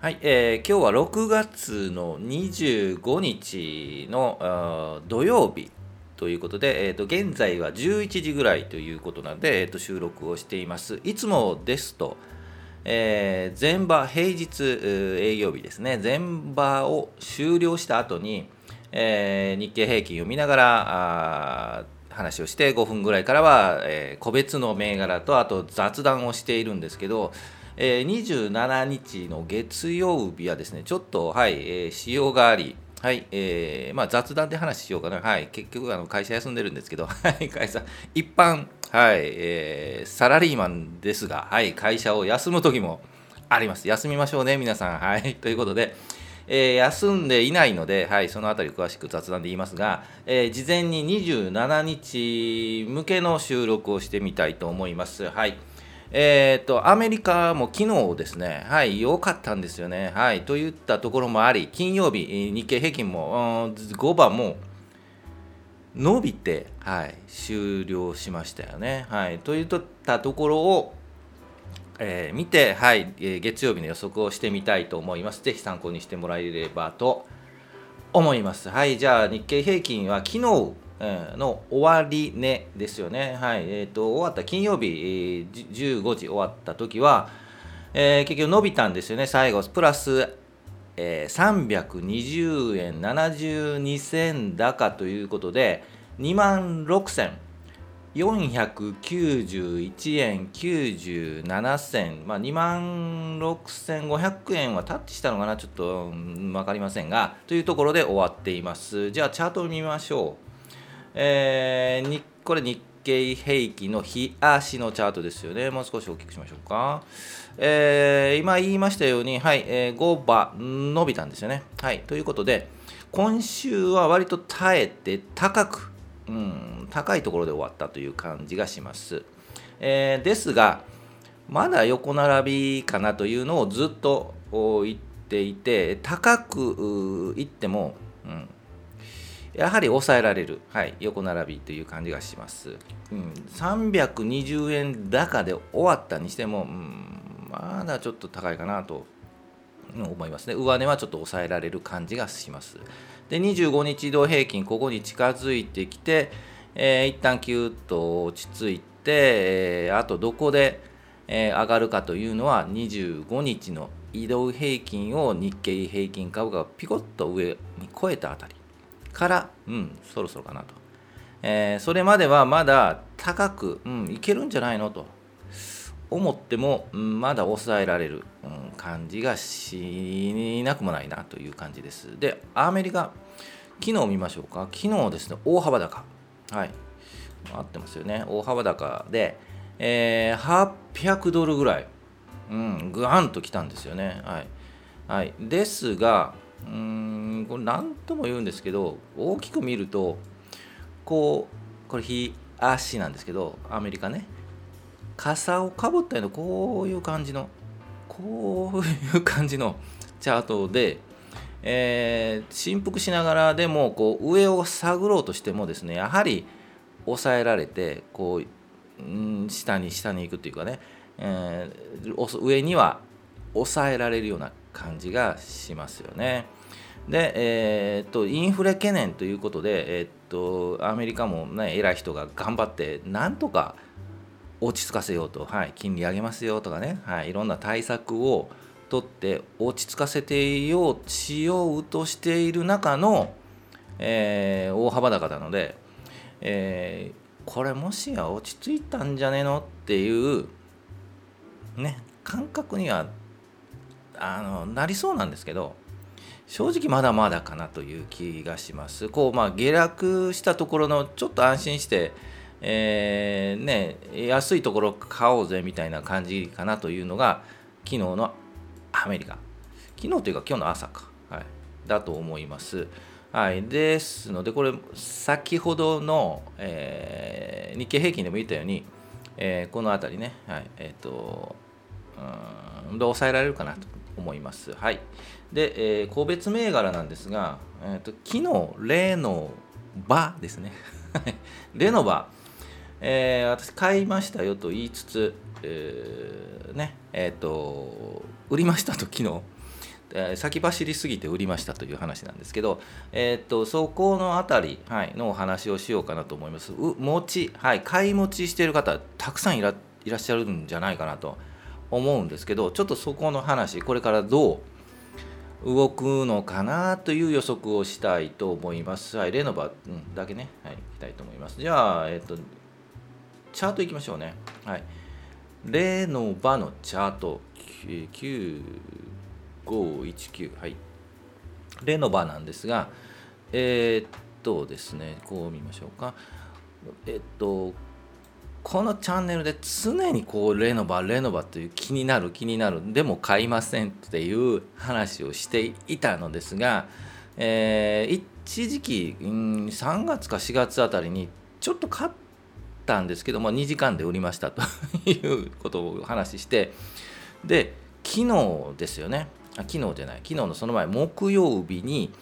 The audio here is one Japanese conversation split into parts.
はい、えー今日は6月の25日の土曜日ということで、えー、と現在は11時ぐらいということなので、えー、と収録をしています。いつもですと、えー前場平日営業日ですね、前場を終了した後に、えー日経平均を見ながら話をして5分ぐらいからは、えー個別の銘柄とあと雑談をしているんですけど、えー27日の月曜日はですねちょっとはい、えー仕様がありはい、えーまあ、雑談で話しようかな。はい、結局、あの会社休んでるんですけど、はい、会社、一般、はい、えーサラリーマンですが、はい、会社を休む時もあります。休みましょうね、皆さん。はい、ということで、えー休んでいないので、はい、そのあたり詳しく雑談で言いますが、えー事前に27日向けの収録をしてみたいと思います。はい。えー、とアメリカも昨日ですね、はい、良かったんですよね。はい、といったところもあり、金曜日、日経平均もうん5番も伸びて、はい、終了しましたよね。はい、といったところを、えー見て、はいえー月曜日の予測をしてみたいと思います。ぜひ参考にしてもらえればと思います。はい、じゃあ日経平均は昨日の終わり値ですよね。はい、えっ、と終わった金曜日、えー15時終わった時は、えー結局伸びたんですよね。最後プラス、えー320円72銭高ということで2万6491円97銭、まあ、2万6500円はタッチしたのかな、ちょっとうん分かりませんが、というところで終わっています。じゃあ、チャートを見ましょう。えーこれ、日経平均の日足のチャートですよね。もう少し大きくしましょうか。えー今言いましたように、はいえー5番伸びたんですよね。はい、ということで、今週は割と耐えて高く、うん、高いところで終わったという感じがします。えーですが、まだ横並びかなというのをずっと言っていて、高くう言っても、うん、やはり抑えられる、はい、横並びという感じがします。うん、320円高で終わったにしても、うん、まだちょっと高いかなと思いますね。上値はちょっと抑えられる感じがします。で、25日移動平均、ここに近づいてきて、えー一旦キューッと落ち着いて、えーあとどこで、えー上がるかというのは、25日の移動平均を日経平均株価がピコッと上に超えたあたりから、うん、そろそろかなと。えーそれまではまだ高く、うん、いけるんじゃないのと思っても、うんまだ抑えられる、うん感じがしなくもないなという感じです。で、アメリカ、昨日見ましょうか。昨日ですね、大幅高。はい。合ってますよね。大幅高で、えー800ドルぐらい、うん、ぐわんと来たんですよね。はい。はい、ですが、うん、これ何とも言うんですけど、大きく見ると、こう、これ、日足なんですけど、アメリカね、傘をかぶったような、こういう感じの、こういう感じの チャートで、えー振幅しながらでもこう上を探ろうとしてもですねやはり抑えられてこううん下に下に行くっていうかね、えー上には抑えられるような感じがしますよね。で、えーっとインフレ懸念ということで、えーっとアメリカも、ね、偉い人が頑張ってなんとか落ち着かせようと、はい、金利上げますよとかね、はい、いろんな対策を取って落ち着かせていようしようとしている中の、えー大幅高なので、えーこれもしや落ち着いたんじゃねえのっていう、ね、感覚にはあのなりそうなんですけど正直まだまだかなという気がします。こうまあ下落したところのちょっと安心して、えーね、安いところ買おうぜみたいな感じかなというのが昨日のアメリカ。昨日というか今日の朝か、はい、だと思います。はい、ですのでこれ先ほどの、えー日経平均でも言ったように、えーこの辺りね、はい。えーとうーんで抑えられるかなと思います。はい、で、えー個別銘柄なんですが、えー、と昨日レノバですね。レノバ、えー私買いましたよと言いつつ、えーねえーと売りましたと昨日。えー、先走りすぎて売りましたという話なんですけど、えー、っとそこの辺り、はい、のお話をしようかなと思います。う持ち、はい、買い持ちしている方たくさんいらいらっしゃるんじゃないかなと思うんですけどちょっとそこの話これからどう動くのかなという予測をしたいと思います。はい、レノバ、うん、だけね、はい、いきたいと思います。じゃあ、えっと、チャートいきましょうね。はい。レノバのチャート、9519、はい。レノバなんですが、えー、っとですね、こう見ましょうか。えっと、このチャンネルで常にこうレノバレノバという気になる気になるでも買いませんっていう話をしていたのですが、えー、一時期、うん、3月か4月あたりにちょっと買ったんですけども2時間で売りましたということを話してで昨日ですよね。昨日じゃない。昨日のその前木曜日に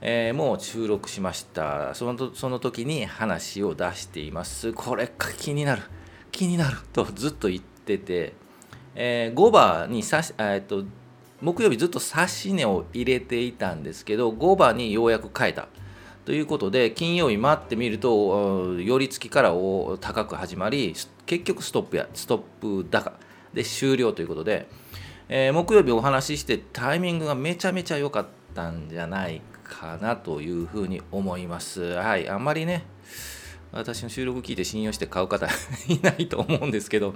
えー、もう収録しました。そのその時に話を出しています。これ気になる。気になるとずっと言ってて、えー、5番にさし、え、っと木曜日ずっと指し値を入れていたんですけど5番にようやく変えた。ということで金曜日待ってみると寄り付きから高く始まり結局ストップやストップ高で終了ということで、えー、木曜日お話ししてタイミングがめちゃめちゃ良かったんじゃないかなというふうに思います。はい、あんまりね、私の収録聞いて信用して買う方いないと思うんですけど、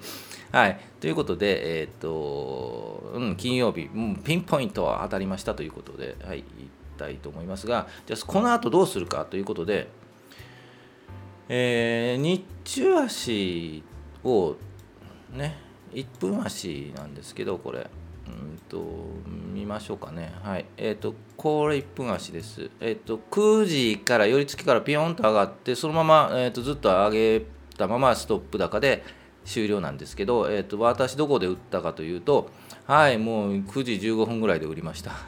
はい。ということで、えっ、と、うん、金曜日、うん、ピンポイントは当たりましたということで、はい、言いたいと思いますが、じゃあ、この後どうするかということで、えー、日中足をね、1分足なんですけど、これ。うんと見ましょうかね。はい。えっ、ー、と、これ1分足です。えっ、ー、と、9時から寄り付きからピヨンと上がって、そのまま、えーと、ずっと上げたままストップ高で終了なんですけど、えっ、ー、と、私どこで売ったかというと、はい、もう9時15分ぐらいで売りました。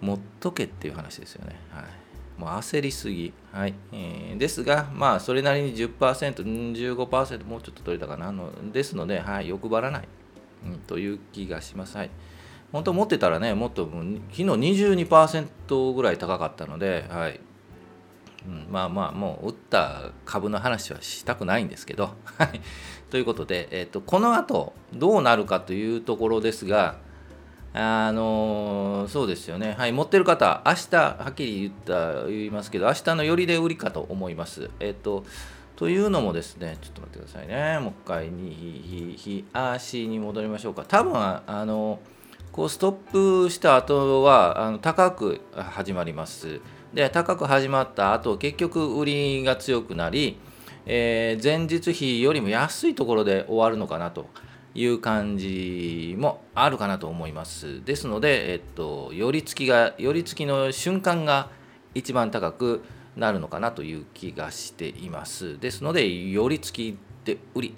持っとけっていう話ですよね。はい。もう焦りすぎ。はい。えー、ですが、まあ、それなりに10%、15%もうちょっと取れたかなの。ですので、はい、欲張らない。という気がします。はい、本当持ってたらね、もっと昨日22%ぐらい高かったので、はい。うん、まあまあ、もう打った株の話はしたくないんですけど、はい、ということで、えーと、この後どうなるかというところですが、あのー、そうですよね、はい、持ってる方、明日はっきり言った言いますけど、明日の寄りで売りかと思います。えっ、ー、とというのもですね、ちょっと待ってくださいね。もう一回に、ひ、ひ、あしに戻りましょうか。多分、あの、こうストップした後はあの高く始まります。で、高く始まった後、結局売りが強くなり、えー、前日比よりも安いところで終わるのかなという感じもあるかなと思います。ですので、えっと、寄り付きが、寄り付きの瞬間が一番高く、なるのかなという気がしています。ですので、寄り付きで売り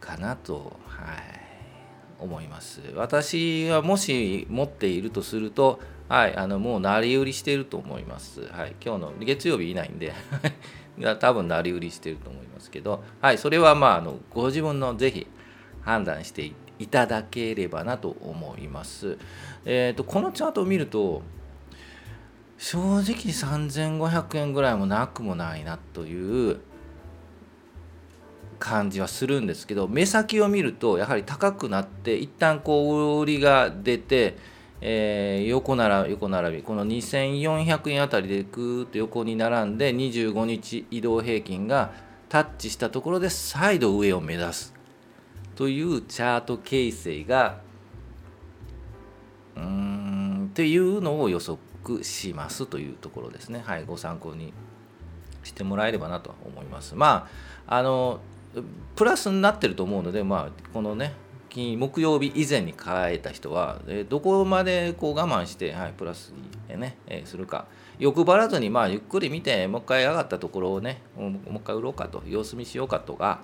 かなと、はい、思います。私はもし持っているとすると、はい、あのもう成り売りしていると思います。はい、今日の月曜日いないんで 多分成り売りしてると思いますけど、はい、それはまああのご自分のぜひ判断していただければなと思います。えーとこのチャートを見ると正直3500円ぐらいもなくもないなという感じはするんですけど目先を見るとやはり高くなって一旦こう売りが出て、えー、横並び横並びこの2400円あたりでぐーっと横に並んで25日移動平均がタッチしたところで再度上を目指す。というチャート形成がうーんっていうのを予測しますというところですね。はい、ご参考にしてもらえればなと思います。まあ、あの、プラスになってると思うので、まあ、このね、金木曜日以前に変えた人は、えどこまでこう我慢して、はい、プラスに、ねえするか欲張らずに、まあ、ゆっくり見てもう一回上がったところをねもう一回売ろうかと様子見しようかとか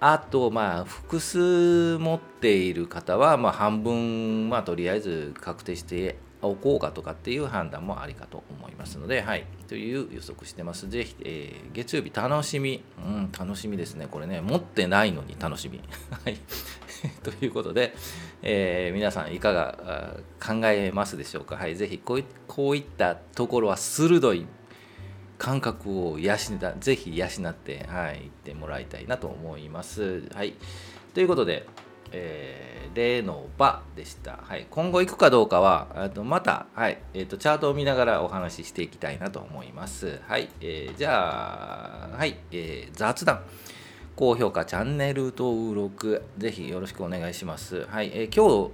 あとまあ複数持っている方は、まあ、半分、まあ、とりあえず確定して置こうかとかっていう判断もありかと思いますので、はい、という予測してます。ぜひ、えー、月曜日楽しみ、うん、楽しみですね。これね、持ってないのに楽しみ。はい。ということで、えー、皆さんいかが考えますでしょうか。はい、ぜひこういこういったところは鋭い感覚を養ったぜひ養って、はい、いってもらいたいなと思います。はい、ということで、えー、例の場でした、はい、今後行くかどうかはとまた、はい。えーと、チャートを見ながらお話ししていきたいなと思います。はい。えー、じゃあ、はい。えー、雑談。高評価、チャンネル登録、ぜひよろしくお願いします。はい、えー、今日、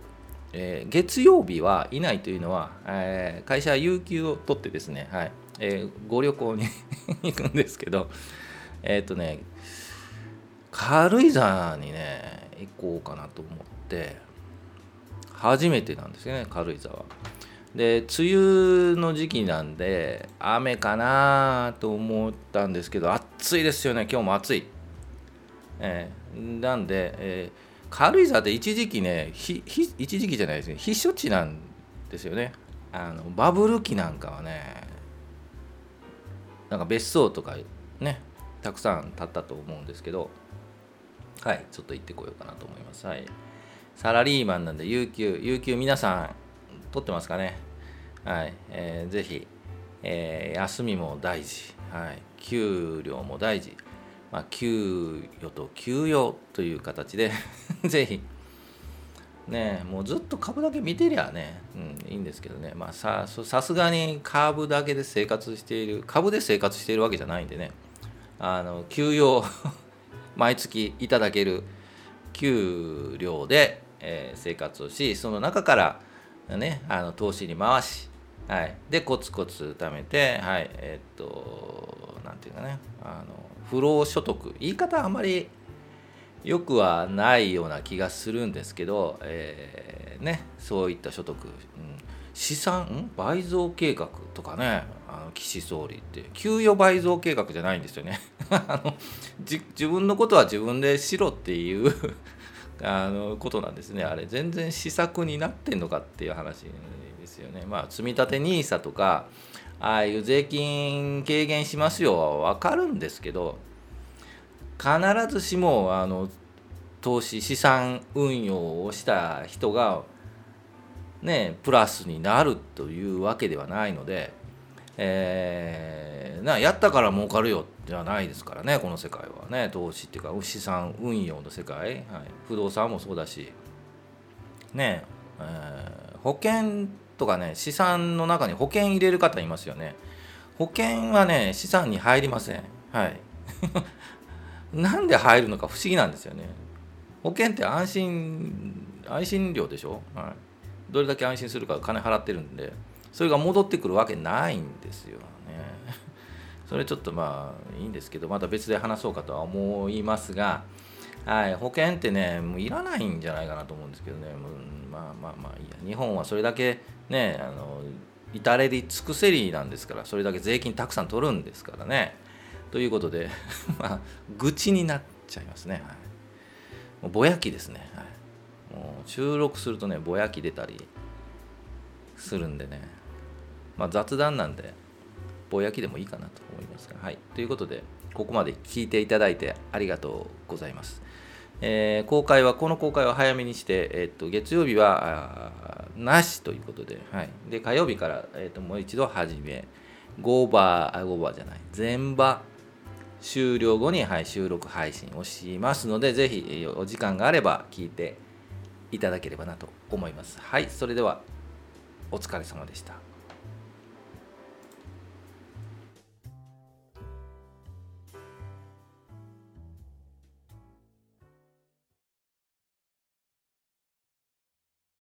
えー、月曜日はいないというのは、えー、会社は有給を取ってですね、はい。えー、ご旅行に行くんですけど、えっ、とね、軽井沢にね、行こうかなと思って初めてなんですよね軽井沢。で梅雨の時期なんで雨かなと思ったんですけど暑いですよね今日も暑い、えー、なんで、えー、軽井沢って一時期ね一時期じゃないですね避暑地なんですよね。あのバブル期なんかはねなんか別荘とかねたくさん建ったと思うんですけどはいちょっと行ってこようかなと思います。はい。サラリーマンなんで有給有給皆さん取ってますかね？はい、えー、ぜひ、えー、休みも大事。はい給料も大事。まあ、給与と給与という形で ぜひ。ねもうずっと株だけ見てりゃね、うん、いいんですけどね。まあささすがに株だけで生活している株で生活しているわけじゃないんでね。あの給与毎月いただける給料で、えー、生活をしその中からねあの投資に回し、はい、でコツコツ貯めてはい。えー、っと何て言うかねあの不労所得。言い方あんまりよくはないような気がするんですけど、えー、ねそういった所得、うん、資産倍増計画とかねあの岸総理って。給与倍増計画じゃないんですよね。あの自分のことは自分でしろっていう あのことなんですねあれ。全然施策になってんのかっていう話ですよね。まあ積立 NISA とかああいう税金軽減しますよは分かるんですけど必ずしもあの投資資産運用をした人がねプラスになるというわけではないので、えー、なやったから儲かるよじゃないですからねこの世界はね。投資っていうか資産運用の世界、はい、不動産もそうだし。ねえー、保険とかね資産の中に保険入れる方いますよね。保険はね資産に入りません。はい。なんで入るのか不思議なんですよね。保険って安心安心料でしょ、はい、どれだけ安心するか金払ってるんでそれが戻ってくるわけないんですよね。それちょっとまあいいんですけどまた別で話そうかとは思いますが、はい、保険ってねもういらないんじゃないかなと思うんですけどね。もうまあまあまあいいや。日本はそれだけねあの至れり尽くせりなんですからそれだけ税金たくさん取るんですからね。ということで まあ愚痴になっちゃいますね、はい、もうぼやきですね、はい、収録するとねぼやき出たりするんでね。まあ雑談なんでぼやきでもいいかなと思いますが。はい。ということでここまで聞いていただいてありがとうございます。えー、公開は、この公開は早めにして、えー、っと月曜日はなしということで、はい、で火曜日から、えー、っともう一度始め、5バー、あ、5バーじゃない、全場終了後に、はい、収録配信をしますので、ぜひお時間があれば聞いていただければなと思います。はい、それではお疲れ様でした。